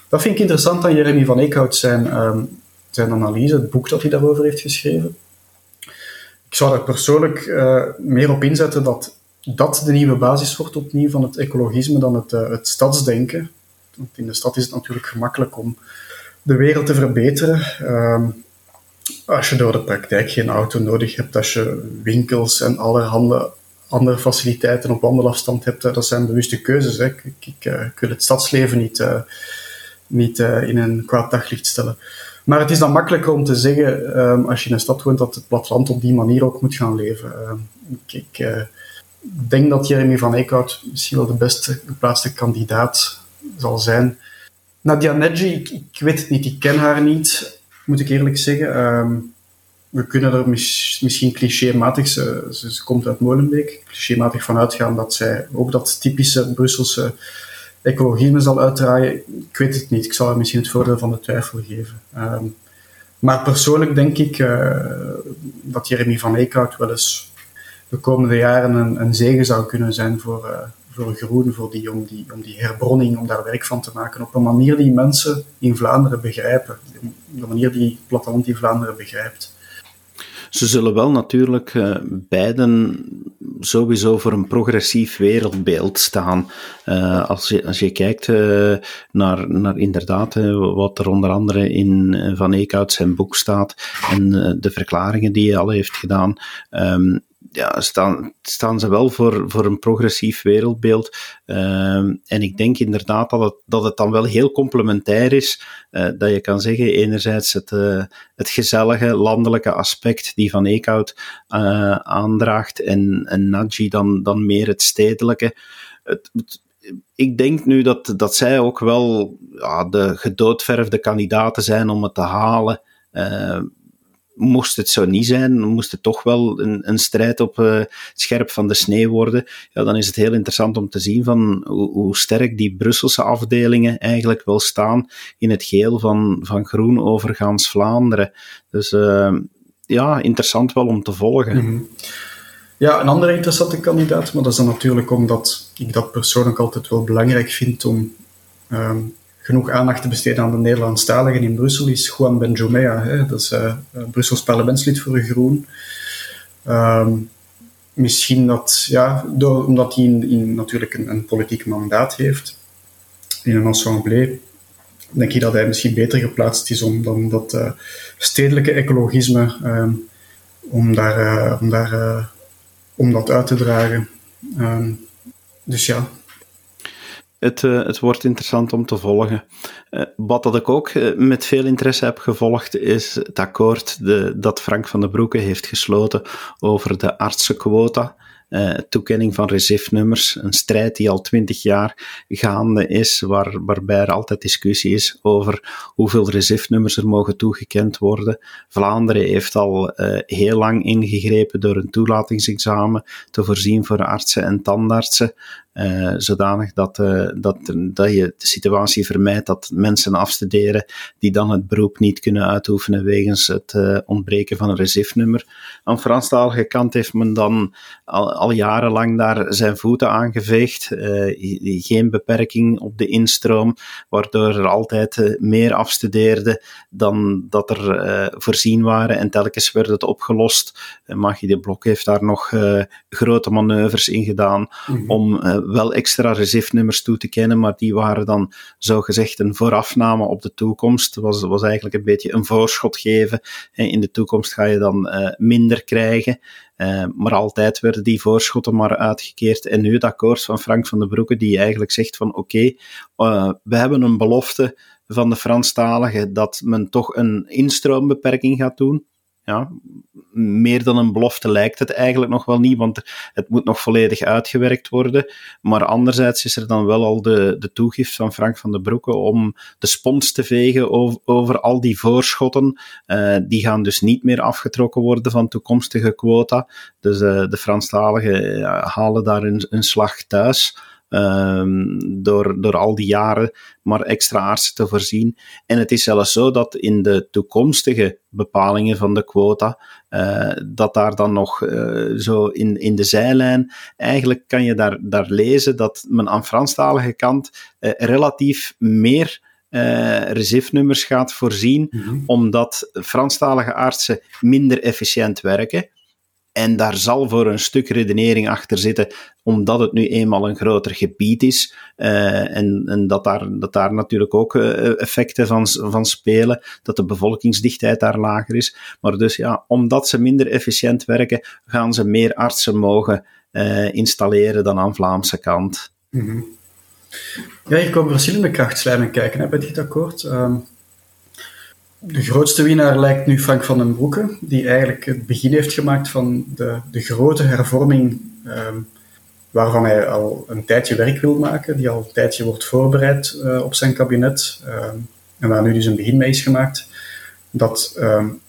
Dat vind ik interessant aan Jeremy van Eekhout, zijn, um, zijn analyse, het boek dat hij daarover heeft geschreven. Ik zou er persoonlijk uh, meer op inzetten dat dat de nieuwe basis wordt opnieuw van het ecologisme dan het, uh, het stadsdenken. Want in de stad is het natuurlijk gemakkelijk om de wereld te verbeteren. Um, als je door de praktijk geen auto nodig hebt, als je winkels en allerhande andere faciliteiten op wandelafstand hebt, dat zijn bewuste keuzes. Hè. Ik, ik, wil het stadsleven niet, niet in een kwaad daglicht stellen. Maar het is dan makkelijker om te zeggen, um, als je in een stad woont, dat het platteland op die manier ook moet gaan leven. Um, ik, ik denk dat Jeremy van Eekhout misschien wel de beste geplaatste kandidaat zal zijn. Nadia Nedji, ik, ik weet het niet, ik ken haar niet moet ik eerlijk zeggen. Um, we kunnen er mis, misschien clichématig, ze, ze, ze, komt uit Molenbeek, clichématig van uitgaan dat zij ook dat typische Brusselse ecologisme zal uitdraaien. Ik weet het niet, ik haar misschien het voordeel van de twijfel geven. Um, maar persoonlijk denk ik uh, dat Jeremy van Eekhout wel eens de komende jaren een, een zegen zou kunnen zijn voor, uh, voor groen, voor die, om, die, om die herbronning, om daar werk van te maken op een manier die mensen in Vlaanderen begrijpen. De manier die het platteland in Vlaanderen begrijpt. Ze zullen wel natuurlijk uh, beiden sowieso voor een progressief wereldbeeld staan. Uh, als, je, als je kijkt uh, naar, naar inderdaad wat er onder andere in Van Eekhout zijn boek staat en de verklaringen die hij al heeft gedaan. Um, ja, staan, staan ze wel voor, voor een progressief wereldbeeld. Uh, en ik denk inderdaad dat het, dat het dan wel heel complementair is. Uh, dat je kan zeggen, enerzijds het, uh, het gezellige landelijke aspect die Van Eekhout eh, aandraagt. En, en Nadji dan, dan meer het stedelijke. Ik denk nu dat, dat zij ook wel ja, de gedoodverfde kandidaten zijn om het te halen moest het zo niet zijn, moest het toch wel een, een strijd op het scherp van de sneeuw worden, ja, dan is het heel interessant om te zien van hoe, hoe, sterk die Brusselse afdelingen eigenlijk wel staan in het geheel van, van groen overgaans Vlaanderen. Dus uh, ja, interessant wel om te volgen. -hmm. Ja, een andere interessante kandidaat, maar dat is dan natuurlijk omdat ik dat persoonlijk altijd wel belangrijk vind om um, genoeg aandacht te besteden aan de Nederlandstaligen in Brussel is Juan Benjumea. Hè? Dat is uh, Brussels parlementslid voor Groen. Um, misschien dat, ja, omdat hij in, natuurlijk een, een, politiek mandaat heeft in een assemblée, denk ik dat hij misschien beter geplaatst is om dan dat uh, stedelijke ecologisme, um, om, daar, om, daar, om dat uit te dragen. Um, dus ja, het, uh, het wordt interessant om te volgen. Uh, wat dat ik ook uh, met veel interesse heb gevolgd, is het akkoord de, dat Frank van den Broeke heeft gesloten over de artsenquota uh, toekenning van recifnummers. Een strijd die al twintig jaar gaande is, waar, waarbij er altijd discussie is over hoeveel recifnummers er mogen toegekend worden. Vlaanderen heeft al heel lang ingegrepen door een toelatingsexamen te voorzien voor artsen en tandartsen. Uh, zodanig dat, uh, dat, dat je de situatie vermijdt dat mensen afstuderen die dan het beroep niet kunnen uitoefenen wegens het uh, ontbreken van een recifnummer. Aan Franstalige kant heeft men dan al, al jarenlang daar zijn voeten aangeveegd. geen beperking op de instroom, waardoor er altijd meer afstudeerden dan dat er voorzien waren. En telkens werd het opgelost. Magie de Blok heeft daar nog grote manoeuvres in gedaan mm -hmm. om wel extra recifnummers toe te kennen, maar die waren dan zogezegd een voorafname op de toekomst. Was, was eigenlijk een beetje een voorschot geven. In de toekomst ga je dan uh, minder krijgen. Uh, maar altijd werden die voorschotten maar uitgekeerd. En nu het akkoord van Frank van den Broeke, die eigenlijk zegt van oké, uh, we hebben een belofte van de Franstaligen dat men toch een instroombeperking gaat doen. Ja, meer dan een belofte lijkt het eigenlijk nog wel niet, want het moet nog volledig uitgewerkt worden. Maar anderzijds is er dan wel al de, de toegift van Frank van den Broeke om de spons te vegen over, al die voorschotten. Uh, die gaan dus niet meer afgetrokken worden van toekomstige quota. Dus uh, de Franstaligen halen daar een, een slag thuis. Um, door, door al die jaren maar extra artsen te voorzien. En het is zelfs zo dat in de toekomstige bepalingen van de quota, uh, dat daar dan nog uh, zo in, in de zijlijn, eigenlijk kan je daar, daar lezen dat men aan Franstalige kant uh, relatief meer uh, reserve-nummers gaat voorzien, mm -hmm. omdat Franstalige artsen minder efficiënt werken. En daar zal voor een stuk redenering achter zitten, omdat het nu eenmaal een groter gebied is. Uh, en en dat, daar, dat daar natuurlijk ook uh, effecten van, van spelen, dat de bevolkingsdichtheid daar lager is. Maar dus ja, omdat ze minder efficiënt werken, gaan ze meer artsen mogen uh, installeren dan aan Vlaamse kant. Mm -hmm. Ja, hier komen verschillende krachtslijnen kijken hè, bij dit akkoord. Um, de grootste winnaar lijkt nu Frank van den Broeke, die eigenlijk het begin heeft gemaakt van de, de grote hervorming um, waarvan hij al een tijdje werk wil maken, die al een tijdje wordt voorbereid uh, op zijn kabinet um, en waar nu dus een begin mee is gemaakt, dat um,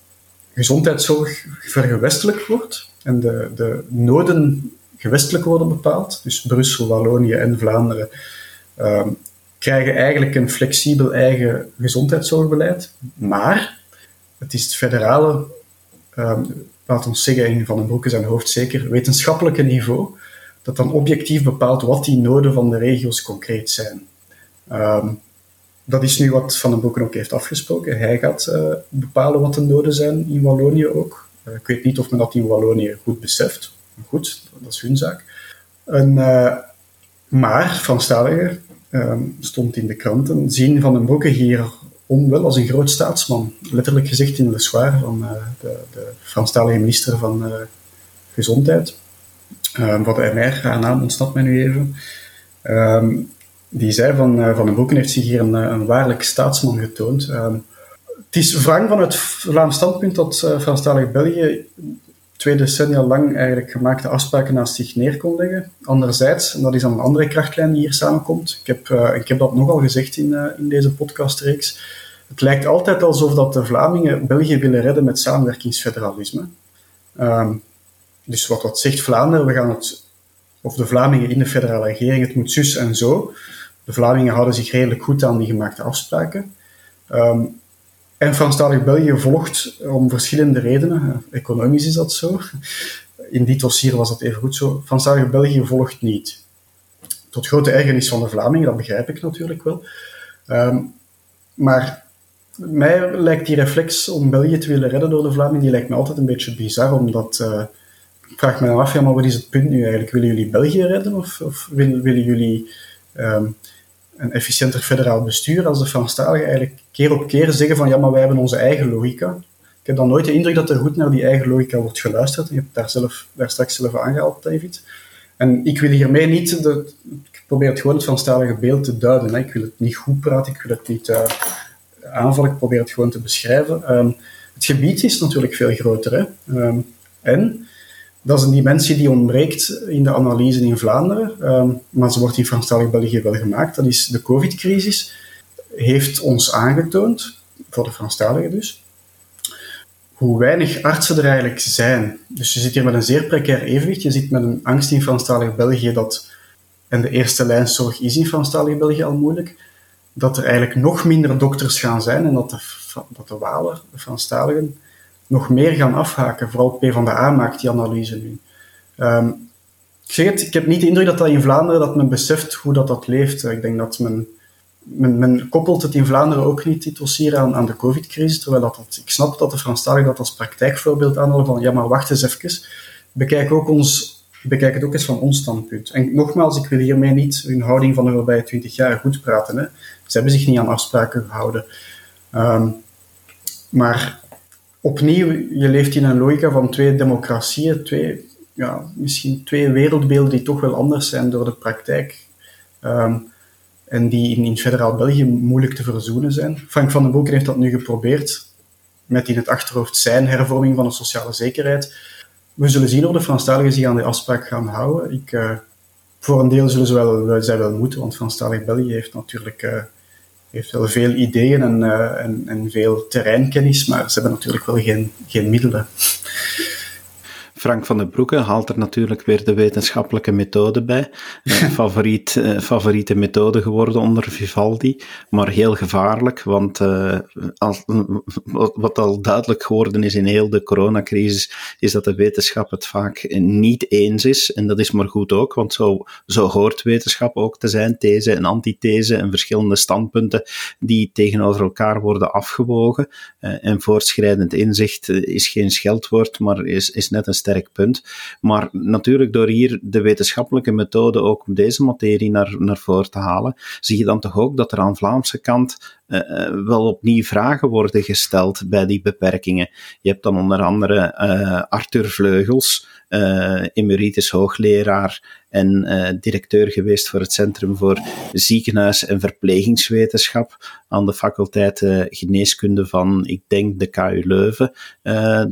gezondheidszorg vergewestelijk wordt en de, de noden gewestelijk worden bepaald, dus Brussel, Wallonië en Vlaanderen krijgen eigenlijk een flexibel eigen gezondheidszorgbeleid, maar het is het federale, um, laat ons zeggen, in Van den Broeke zijn hoofd zeker, wetenschappelijke niveau, dat dan objectief bepaalt wat die noden van de regio's concreet zijn. Um, dat is nu wat Van den Broeke ook heeft afgesproken. Hij gaat uh, bepalen wat de noden zijn in Wallonië ook. Uh, ik weet niet of men dat in Wallonië goed beseft. Goed, dat is hun zaak. En, uh, maar Franstaligen um, stond in de kranten, zien Van den Broeke hier onwel als een groot staatsman. Letterlijk gezegd in Le Soir van uh, de, de Franstalige minister van uh, Gezondheid. Um, wat hij mij, haar naam ontsnapt mij nu even. Um, die zei van, uh, van den Broeke heeft zich hier een, een waarlijk staatsman getoond. Het is wrang van het Vlaams standpunt dat Franstalig België twee decennia lang eigenlijk gemaakte afspraken naast zich neer kon leggen. Anderzijds, en dat is dan een andere krachtlijn die hier samenkomt, ik heb, uh, ik heb dat nogal gezegd in, uh, in deze podcastreeks, het lijkt altijd alsof dat de Vlamingen België willen redden met samenwerkingsfederalisme. Um, dus wat dat zegt Vlaanderen, we gaan het, of de Vlamingen in de federale regering, het moet zus en zo. De Vlamingen houden zich redelijk goed aan die gemaakte afspraken. Um, en Franstalig België volgt om verschillende redenen. Economisch is dat zo. In dit dossier was dat even goed zo. Franstalig België volgt niet. Tot grote ergernis van de Vlamingen, dat begrijp ik natuurlijk wel. Um, maar mij lijkt die reflex om België te willen redden door de Vlamingen, die lijkt me altijd een beetje bizar, omdat... Uh, ik vraag me dan af, ja, maar wat is het punt nu eigenlijk? Willen jullie België redden of, of willen, willen jullie... Um, een efficiënter federaal bestuur als de Franstaligen eigenlijk keer op keer zeggen van ja, maar wij hebben onze eigen logica. Ik heb dan nooit de indruk dat er goed naar die eigen logica wordt geluisterd. Je hebt daar, zelf, daar straks zelf aangehaald, David. En ik wil hiermee niet, de, ik probeer het gewoon het Franstalige beeld te duiden. Hè. Ik wil het niet goed praten, ik wil het niet uh, aanvallen, ik probeer het gewoon te beschrijven. Um, het gebied is natuurlijk veel groter. Hè. Um, en dat is een dimensie die ontbreekt in de analyse in Vlaanderen, um, maar ze wordt in Franstalig België wel gemaakt. Dat is de COVID-crisis. Heeft ons aangetoond, voor de Franstaligen dus, hoe weinig artsen er eigenlijk zijn. Dus je zit hier met een zeer precair evenwicht. Je zit met een angst in Franstalig België dat, en de eerste lijnzorg is in Franstalig België al moeilijk, dat er eigenlijk nog minder dokters gaan zijn en dat de, dat de Walen, de Franstaligen, nog meer gaan afhaken. Vooral PvdA maakt die analyse nu. Um, ik zeg het, ik heb niet de indruk dat dat in Vlaanderen, dat men beseft hoe dat, dat leeft. Ik denk dat men, men, men koppelt het in Vlaanderen ook niet, dit dossier, aan, aan de covid-crisis, terwijl dat, ik snap dat de Franstaligen dat als praktijkvoorbeeld aanhalen van, ja, maar wacht eens even, bekijk, ook ons, bekijk het ook eens van ons standpunt. En nogmaals, ik wil hiermee niet hun houding van de voorbije twintig jaar goed praten. Hè. Ze hebben zich niet aan afspraken gehouden. Um, maar opnieuw, je leeft in een logica van twee democratieën, twee, ja, misschien twee wereldbeelden die toch wel anders zijn door de praktijk. Um, en die in, in federaal België moeilijk te verzoenen zijn. Frank van den Broeken heeft dat nu geprobeerd met in het achterhoofd zijn hervorming van de sociale zekerheid. We zullen zien of de Franstaligen zich aan die afspraak gaan houden. Ik, uh, voor een deel zullen ze wel, wel moeten, want Franstalig België heeft natuurlijk uh, heeft wel veel ideeën en, uh, en, en, veel terreinkennis, maar ze hebben natuurlijk wel geen, geen middelen. Frank van den Broeke haalt er natuurlijk weer de wetenschappelijke methode bij. Eh, favoriet, eh, favoriete methode geworden onder Vivaldi, maar heel gevaarlijk, want uh, als, wat al duidelijk geworden is in heel de coronacrisis, is dat de wetenschap het vaak niet eens is. En dat is maar goed ook, want zo, zo hoort wetenschap ook te zijn, these en antithese en verschillende standpunten die tegenover elkaar worden afgewogen. En voortschrijdend inzicht is geen scheldwoord, maar is, is net een punt. Maar natuurlijk, door hier de wetenschappelijke methode ook om deze materie naar, naar voren te halen, zie je dan toch ook dat er aan Vlaamse kant uh, wel opnieuw vragen worden gesteld bij die beperkingen. Je hebt dan onder andere uh, Arthur Vleugels, uh, emeritus hoogleraar en directeur geweest voor het Centrum voor Ziekenhuis- en Verplegingswetenschap aan de faculteit Geneeskunde van, ik denk, de KU Leuven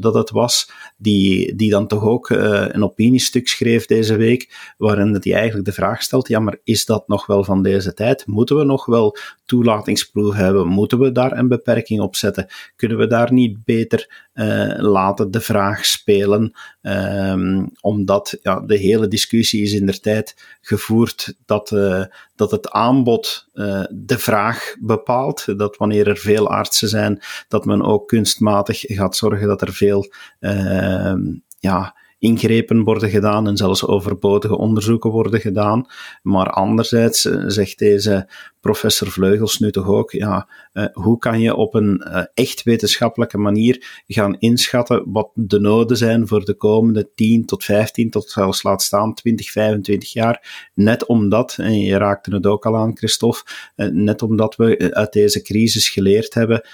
dat het was, die, die dan toch ook een opiniestuk schreef deze week, waarin hij eigenlijk de vraag stelt, ja, maar is dat nog wel van deze tijd? Moeten we nog wel toelatingsproeven hebben, moeten we daar een beperking op zetten? Kunnen we daar niet beter uh, laten de vraag spelen? Um, omdat ja, de hele discussie is in der tijd gevoerd dat, uh, dat het aanbod uh, de vraag bepaalt. Dat wanneer er veel artsen zijn, dat men ook kunstmatig gaat zorgen dat er veel ehm, ja, ingrepen worden gedaan en zelfs overbodige onderzoeken worden gedaan. Maar anderzijds zegt deze professor Vleugels nu toch ook, ja, uh, hoe kan je op een uh, echt wetenschappelijke manier gaan inschatten wat de noden zijn voor de komende 10 tot 15 tot zelfs laat staan 20, 25 jaar, net omdat, en je raakte het ook al aan, Christophe, net omdat we uit deze crisis geleerd hebben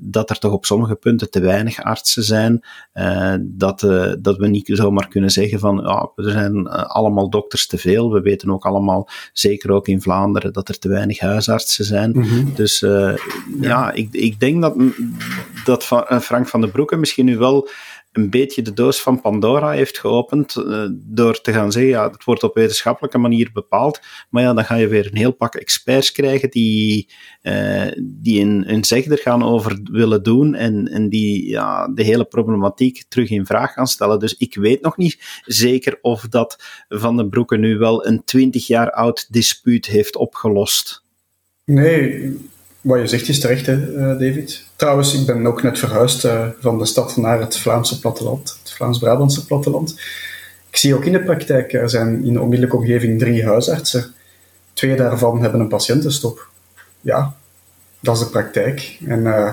dat er toch op sommige punten te weinig artsen zijn, dat, dat we niet zomaar kunnen zeggen van, ja, er zijn allemaal dokters te veel, we weten ook allemaal, zeker ook in Vlaanderen, dat er te weinig huisartsen zijn. Mhm. Dus uh, ja, ik, ik denk dat, dat eh, Frank van den Broeke misschien nu wel een beetje de doos van Pandora heeft geopend uh, door te gaan zeggen, ja, het wordt op wetenschappelijke manier bepaald, maar ja, dan ga je weer een heel pak experts krijgen die, uh, die een, een zeg er gaan over willen doen en, en die ja, de hele problematiek terug in vraag gaan stellen. Dus ik weet nog niet zeker of dat Van den Broeke nu wel een twintig jaar oud dispuut heeft opgelost. Nee, wat je zegt is terecht, hè, eh, David. Trouwens, ik ben ook net verhuisd uh, van de stad naar het Vlaamse platteland, het Vlaams-Brabantse platteland. Ik zie ook in de praktijk, er zijn in de onmiddellijke omgeving drie huisartsen. Twee daarvan hebben een patiëntenstop. Ja, dat is de praktijk. En uh,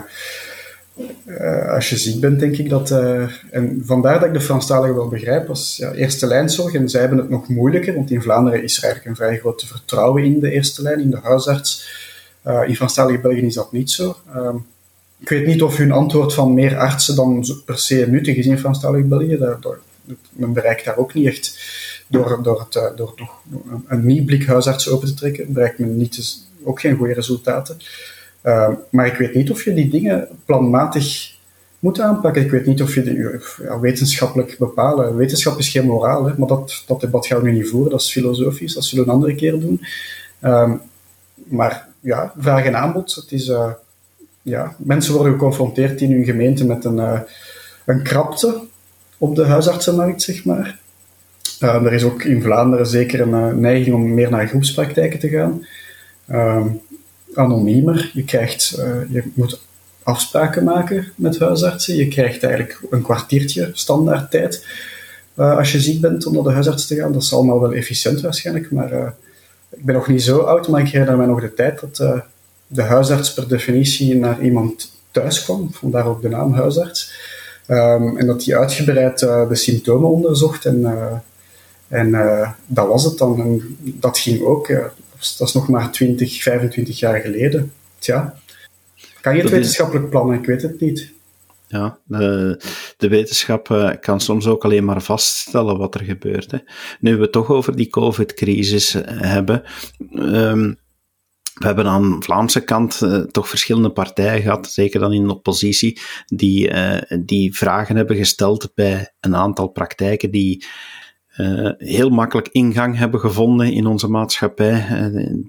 als je ziek bent, denk ik dat... en vandaar dat ik de Franstaligen wel begrijp als ja, eerste lijnzorg. En zij hebben het nog moeilijker, want in Vlaanderen is er eigenlijk een vrij groot vertrouwen in de eerste lijn, in de huisarts uh, in Franstalige België is dat niet zo. Uh, ik weet niet of hun antwoord van meer artsen dan per se nuttig is in Franstalige België. Daardoor, men bereikt daar ook niet echt, door, door, het, uh, door een nieuw blik huisartsen open te trekken, bereikt men niet, ook geen goede resultaten. Uh, maar ik weet niet of je die dingen planmatig moet aanpakken. Ik weet niet of je die ja, wetenschappelijk bepalen. Wetenschap is geen moraal, hè, maar dat, dat debat gaan we niet voeren. Dat is filosofisch, dat zullen we een andere keer doen. Uh, maar ja, vraag en aanbod. Het is, uh, ja, mensen worden geconfronteerd in hun gemeente met een, uh, een krapte op de huisartsenmarkt, zeg maar. Uh, er is ook in Vlaanderen zeker een neiging om meer naar groepspraktijken te gaan. anoniemer. Je, krijgt, je moet afspraken maken met huisartsen. Je krijgt eigenlijk een kwartiertje standaard tijd als je ziek bent om naar de huisarts te gaan. Dat is allemaal wel efficiënt waarschijnlijk, maar ik ben nog niet zo oud, maar ik herinner mij nog de tijd dat uh, de huisarts per definitie naar iemand thuis kwam, vandaar ook de naam huisarts. Um, en dat hij uitgebreid uh, de symptomen onderzocht en, uh, en dat was het dan. En dat ging ook, dat is nog maar 20, 25 jaar geleden. Tja, kan je het wetenschappelijk plannen? Ik weet het niet. Ja, de, wetenschap uh, kan soms ook alleen maar vaststellen wat er gebeurt. Hè. Nu we het toch over die COVID-crisis hebben. Um, we hebben aan de Vlaamse kant uh, toch verschillende partijen gehad, zeker dan in de oppositie, die, die vragen hebben gesteld bij een aantal praktijken die uh, heel makkelijk ingang hebben gevonden in onze maatschappij.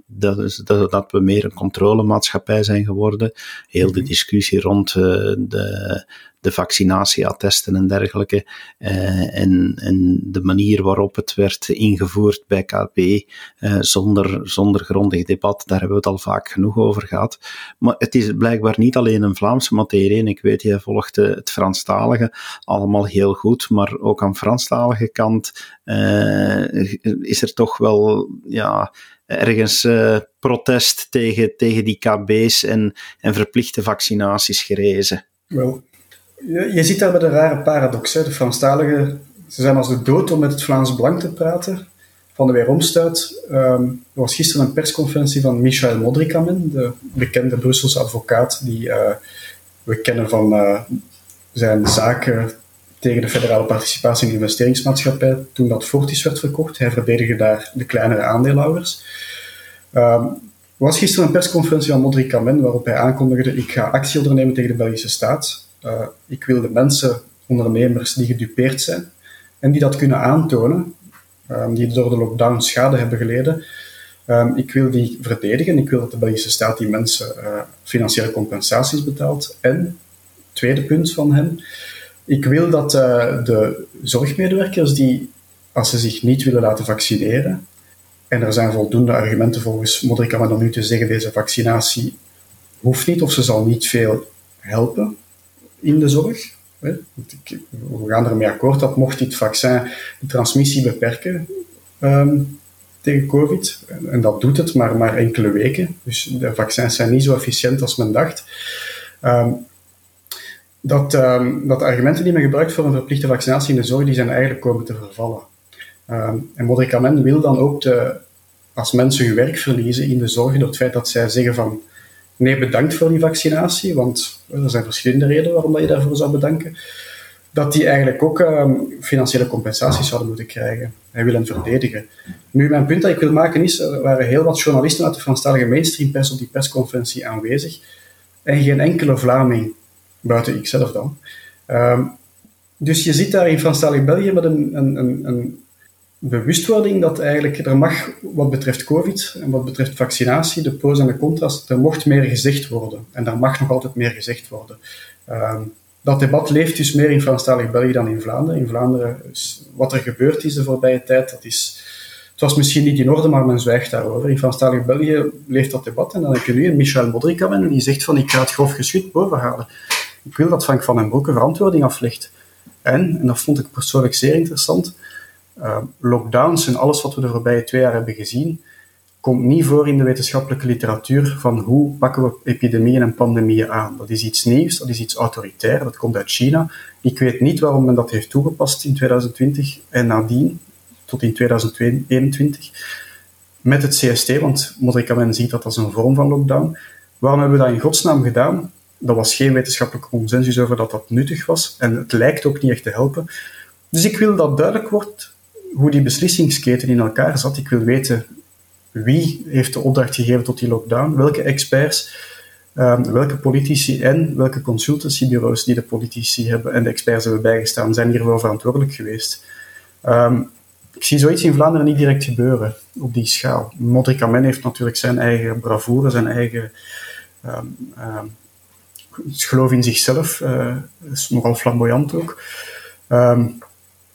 dat, is, dat, dat we meer een controlemaatschappij zijn geworden. Heel de mhm. discussie rond de de vaccinatieattesten en dergelijke. Uh, en, en de manier waarop het werd ingevoerd bij KPE, uh, zonder, zonder grondig debat, daar hebben we het al vaak genoeg over gehad. Maar het is blijkbaar niet alleen een Vlaamse materie. En ik weet, jij volgt het Franstalige allemaal heel goed, maar ook aan Franstalige kant is er toch wel, ja, ergens protest tegen, tegen die KB's en, en verplichte vaccinaties gerezen. Wel, je, je ziet daar met een rare paradox. Hè. De Franstaligen ze zijn als de dood om met het Vlaams Belang te praten. Van de Weeromstuit. Um, er was gisteren een persconferentie van Michael Modrikamen, de bekende Brusselse advocaat die uh, we kennen van uh, zijn zaken tegen de federale participatie in de investeringsmaatschappij toen dat Fortis werd verkocht. Hij verdedigde daar de kleinere aandeelhouders. Um, er was gisteren een persconferentie van Modrikamen waarop hij aankondigde ik ga actie ondernemen tegen de Belgische staat. Uh, ik wil de mensen, ondernemers die gedupeerd zijn en die dat kunnen aantonen, um, die door de lockdown schade hebben geleden, um, ik wil die verdedigen. Ik wil dat de Belgische staat die mensen uh, financiële compensaties betaalt. En, tweede punt van hem, ik wil dat uh, de zorgmedewerkers die, als ze zich niet willen laten vaccineren, en er zijn voldoende argumenten volgens Modric om nu te zeggen, deze vaccinatie hoeft niet of ze zal niet veel helpen in de zorg. We gaan ermee akkoord dat mocht dit vaccin de transmissie beperken um, tegen COVID, en dat doet het maar, maar enkele weken, dus de vaccins zijn niet zo efficiënt als men dacht, um, dat, um, dat de argumenten die men gebruikt voor een verplichte vaccinatie in de zorg, die zijn eigenlijk komen te vervallen. en Modricamen wil dan ook de, als mensen hun werk verliezen in de zorg, door het feit dat zij zeggen van nee, bedankt voor die vaccinatie, want er zijn verschillende redenen waarom dat je daarvoor zou bedanken, dat die eigenlijk ook um, financiële compensaties zouden moeten krijgen. Hij wil hen verdedigen. Nu, mijn punt dat ik wil maken is, er waren heel wat journalisten uit de Franstalige mainstream pers op die persconferentie aanwezig en geen enkele Vlaming, buiten ikzelf dan. Um, dus je zit daar in Franstalig België met een, een, een, een bewustwording dat eigenlijk er mag, wat betreft COVID en wat betreft vaccinatie, de pro's en de contra's, er mocht meer gezegd worden. En daar mag nog altijd meer gezegd worden. Uh, dat debat leeft dus meer in Franstalig België dan in Vlaanderen. In Vlaanderen, wat er gebeurd is de voorbije tijd, dat is, het was misschien niet in orde, maar men zwijgt daarover. In Franstalig België leeft dat debat. En dan heb je nu een Michel Modrikamen die zegt van, ik ga het grof geschut bovenhalen. Ik wil dat Frank van den Broeke verantwoording aflegt. En, en dat vond ik persoonlijk zeer interessant, uh, lockdowns en alles wat we de voorbije twee jaar hebben gezien, komt niet voor in de wetenschappelijke literatuur van hoe pakken we epidemieën en pandemieën aan. Dat is iets nieuws, dat is iets autoritair, dat komt uit China. Ik weet niet waarom men dat heeft toegepast in 2020 en nadien, tot in 2021, met het CST, want men ziet dat als een vorm van lockdown. Waarom hebben we dat in godsnaam gedaan? Er was geen wetenschappelijke consensus over dat dat nuttig was en het lijkt ook niet echt te helpen. Dus ik wil dat duidelijk wordt hoe die beslissingsketen in elkaar zat. Ik wil weten wie heeft de opdracht gegeven tot die lockdown, welke experts, um, welke politici en welke consultancybureaus die de politici hebben en de experts hebben bijgestaan, zijn hiervoor verantwoordelijk geweest. Um, ik zie zoiets in Vlaanderen niet direct gebeuren op die schaal. Modric heeft natuurlijk zijn eigen bravoure, zijn eigen um, geloof in zichzelf. Uh, is nogal flamboyant ook.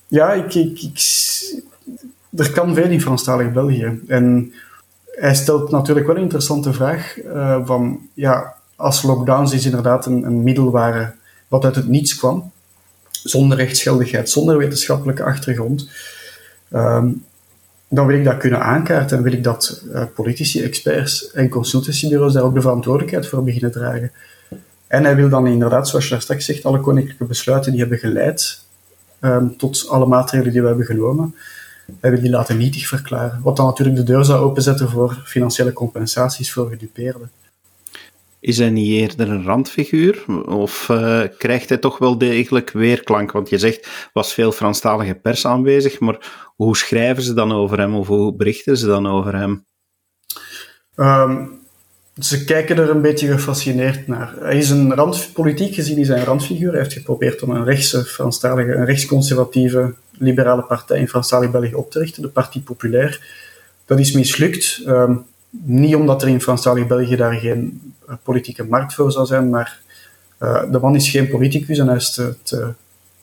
Ja, ik, ik, er kan veel in Franstalig België. En hij stelt natuurlijk wel een interessante vraag uh, van, ja, als lockdowns is inderdaad een, middel waren wat uit het niets kwam, zonder rechtsgeldigheid, zonder wetenschappelijke achtergrond, um, dan wil ik dat kunnen aankaarten en wil ik dat uh, politici, experts en consultancybureaus daar ook de verantwoordelijkheid voor beginnen dragen. En hij wil dan inderdaad, zoals je daar straks zegt, alle koninklijke besluiten die hebben geleid um, tot alle maatregelen die we hebben genomen. Willen die laten nietig verklaren. Wat dan natuurlijk de deur zou openzetten voor financiële compensaties voor gedupeerden. Is hij niet eerder een randfiguur? Of uh, krijgt hij toch wel degelijk weerklank? Want je zegt, was veel Franstalige pers aanwezig, maar hoe schrijven ze dan over hem? Of hoe berichten ze dan over hem? Um, ze kijken er een beetje gefascineerd naar. Hij is een rand, politiek gezien is hij een randfiguur. Hij heeft geprobeerd om een rechtse, Franstalige, een rechtsconservatieve, liberale partij in Franstalig België op te richten, de Parti Populair. Dat is mislukt. Um, niet omdat er in Franstalig België daar geen uh, politieke markt voor zou zijn, maar uh, de man is geen politicus en hij is te, te,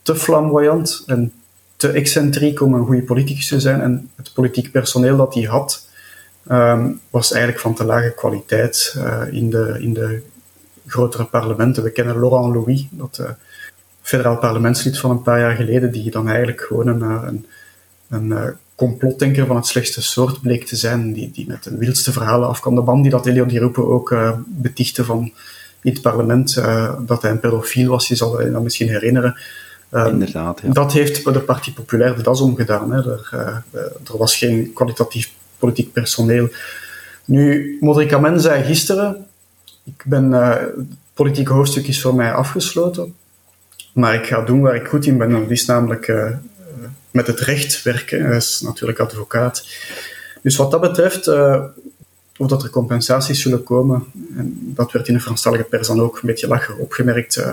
te flamboyant en te excentriek om een goede politicus te zijn. En het politiek personeel dat hij had, um, was eigenlijk van te lage kwaliteit uh, in, de, in de grotere parlementen. We kennen Laurent Louis, dat uh, federaal parlementslid van een paar jaar geleden, die dan eigenlijk gewoon een, eh, een, een complotdenker van het slechtste soort bleek te zijn, die, die met de wildste verhalen afkwam. De band die dat Elio Di Rupo ook uh, betichtte van in het parlement, uh, dat hij een pedofiel was, je zal je dat misschien herinneren. Uh, Inderdaad, ja. Dat heeft de Partie Populair de das omgedaan. Hè. Er, er was geen kwalitatief politiek personeel. Nu, Modric Amen zei gisteren, ik ben, uh, het politieke hoofdstuk is voor mij afgesloten, maar ik ga doen waar ik goed in ben. Dat is namelijk uh, met het recht werken. Hij is natuurlijk advocaat. Dus wat dat betreft, of dat er compensaties zullen komen, en dat werd in de Franstalige pers dan ook een beetje lacher opgemerkt.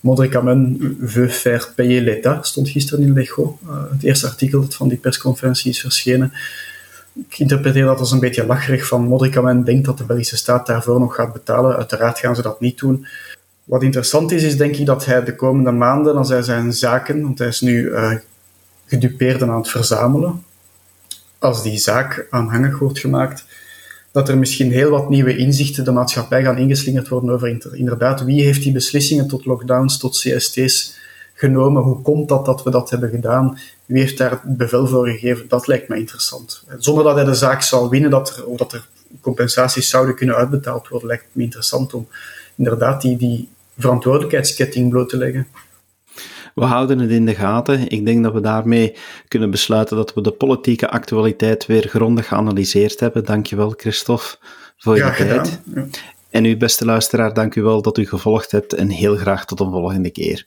Modric Amen veut faire payer l'État, stond gisteren in Lego. Het eerste artikel dat van die persconferentie is verschenen ik interpreteer dat als een beetje lacherig van Modric denkt dat de Belgische staat daarvoor nog gaat betalen. Uiteraard gaan ze dat niet doen. Wat interessant is, is denk ik dat hij de komende maanden, als hij zijn zaken, want hij is nu uh, gedupeerden aan het verzamelen, als die zaak aanhangig wordt gemaakt, dat er misschien heel wat nieuwe inzichten de maatschappij gaan ingeslingerd worden over inderdaad wie heeft die beslissingen tot lockdowns, tot CST's genomen, hoe komt dat dat we dat hebben gedaan, wie heeft daar bevel voor gegeven? Dat lijkt mij interessant. Zonder dat hij de zaak zal winnen, dat er, of dat er compensaties zouden kunnen uitbetaald worden, lijkt me interessant om inderdaad die, die verantwoordelijkheidsketting bloot te leggen. We houden het in de gaten. Ik denk dat we daarmee kunnen besluiten dat we de politieke actualiteit weer grondig geanalyseerd hebben. Dankjewel, Christophe, voor je tijd. Ja. En u, beste luisteraar, dank u wel dat u gevolgd hebt en heel graag tot een volgende keer.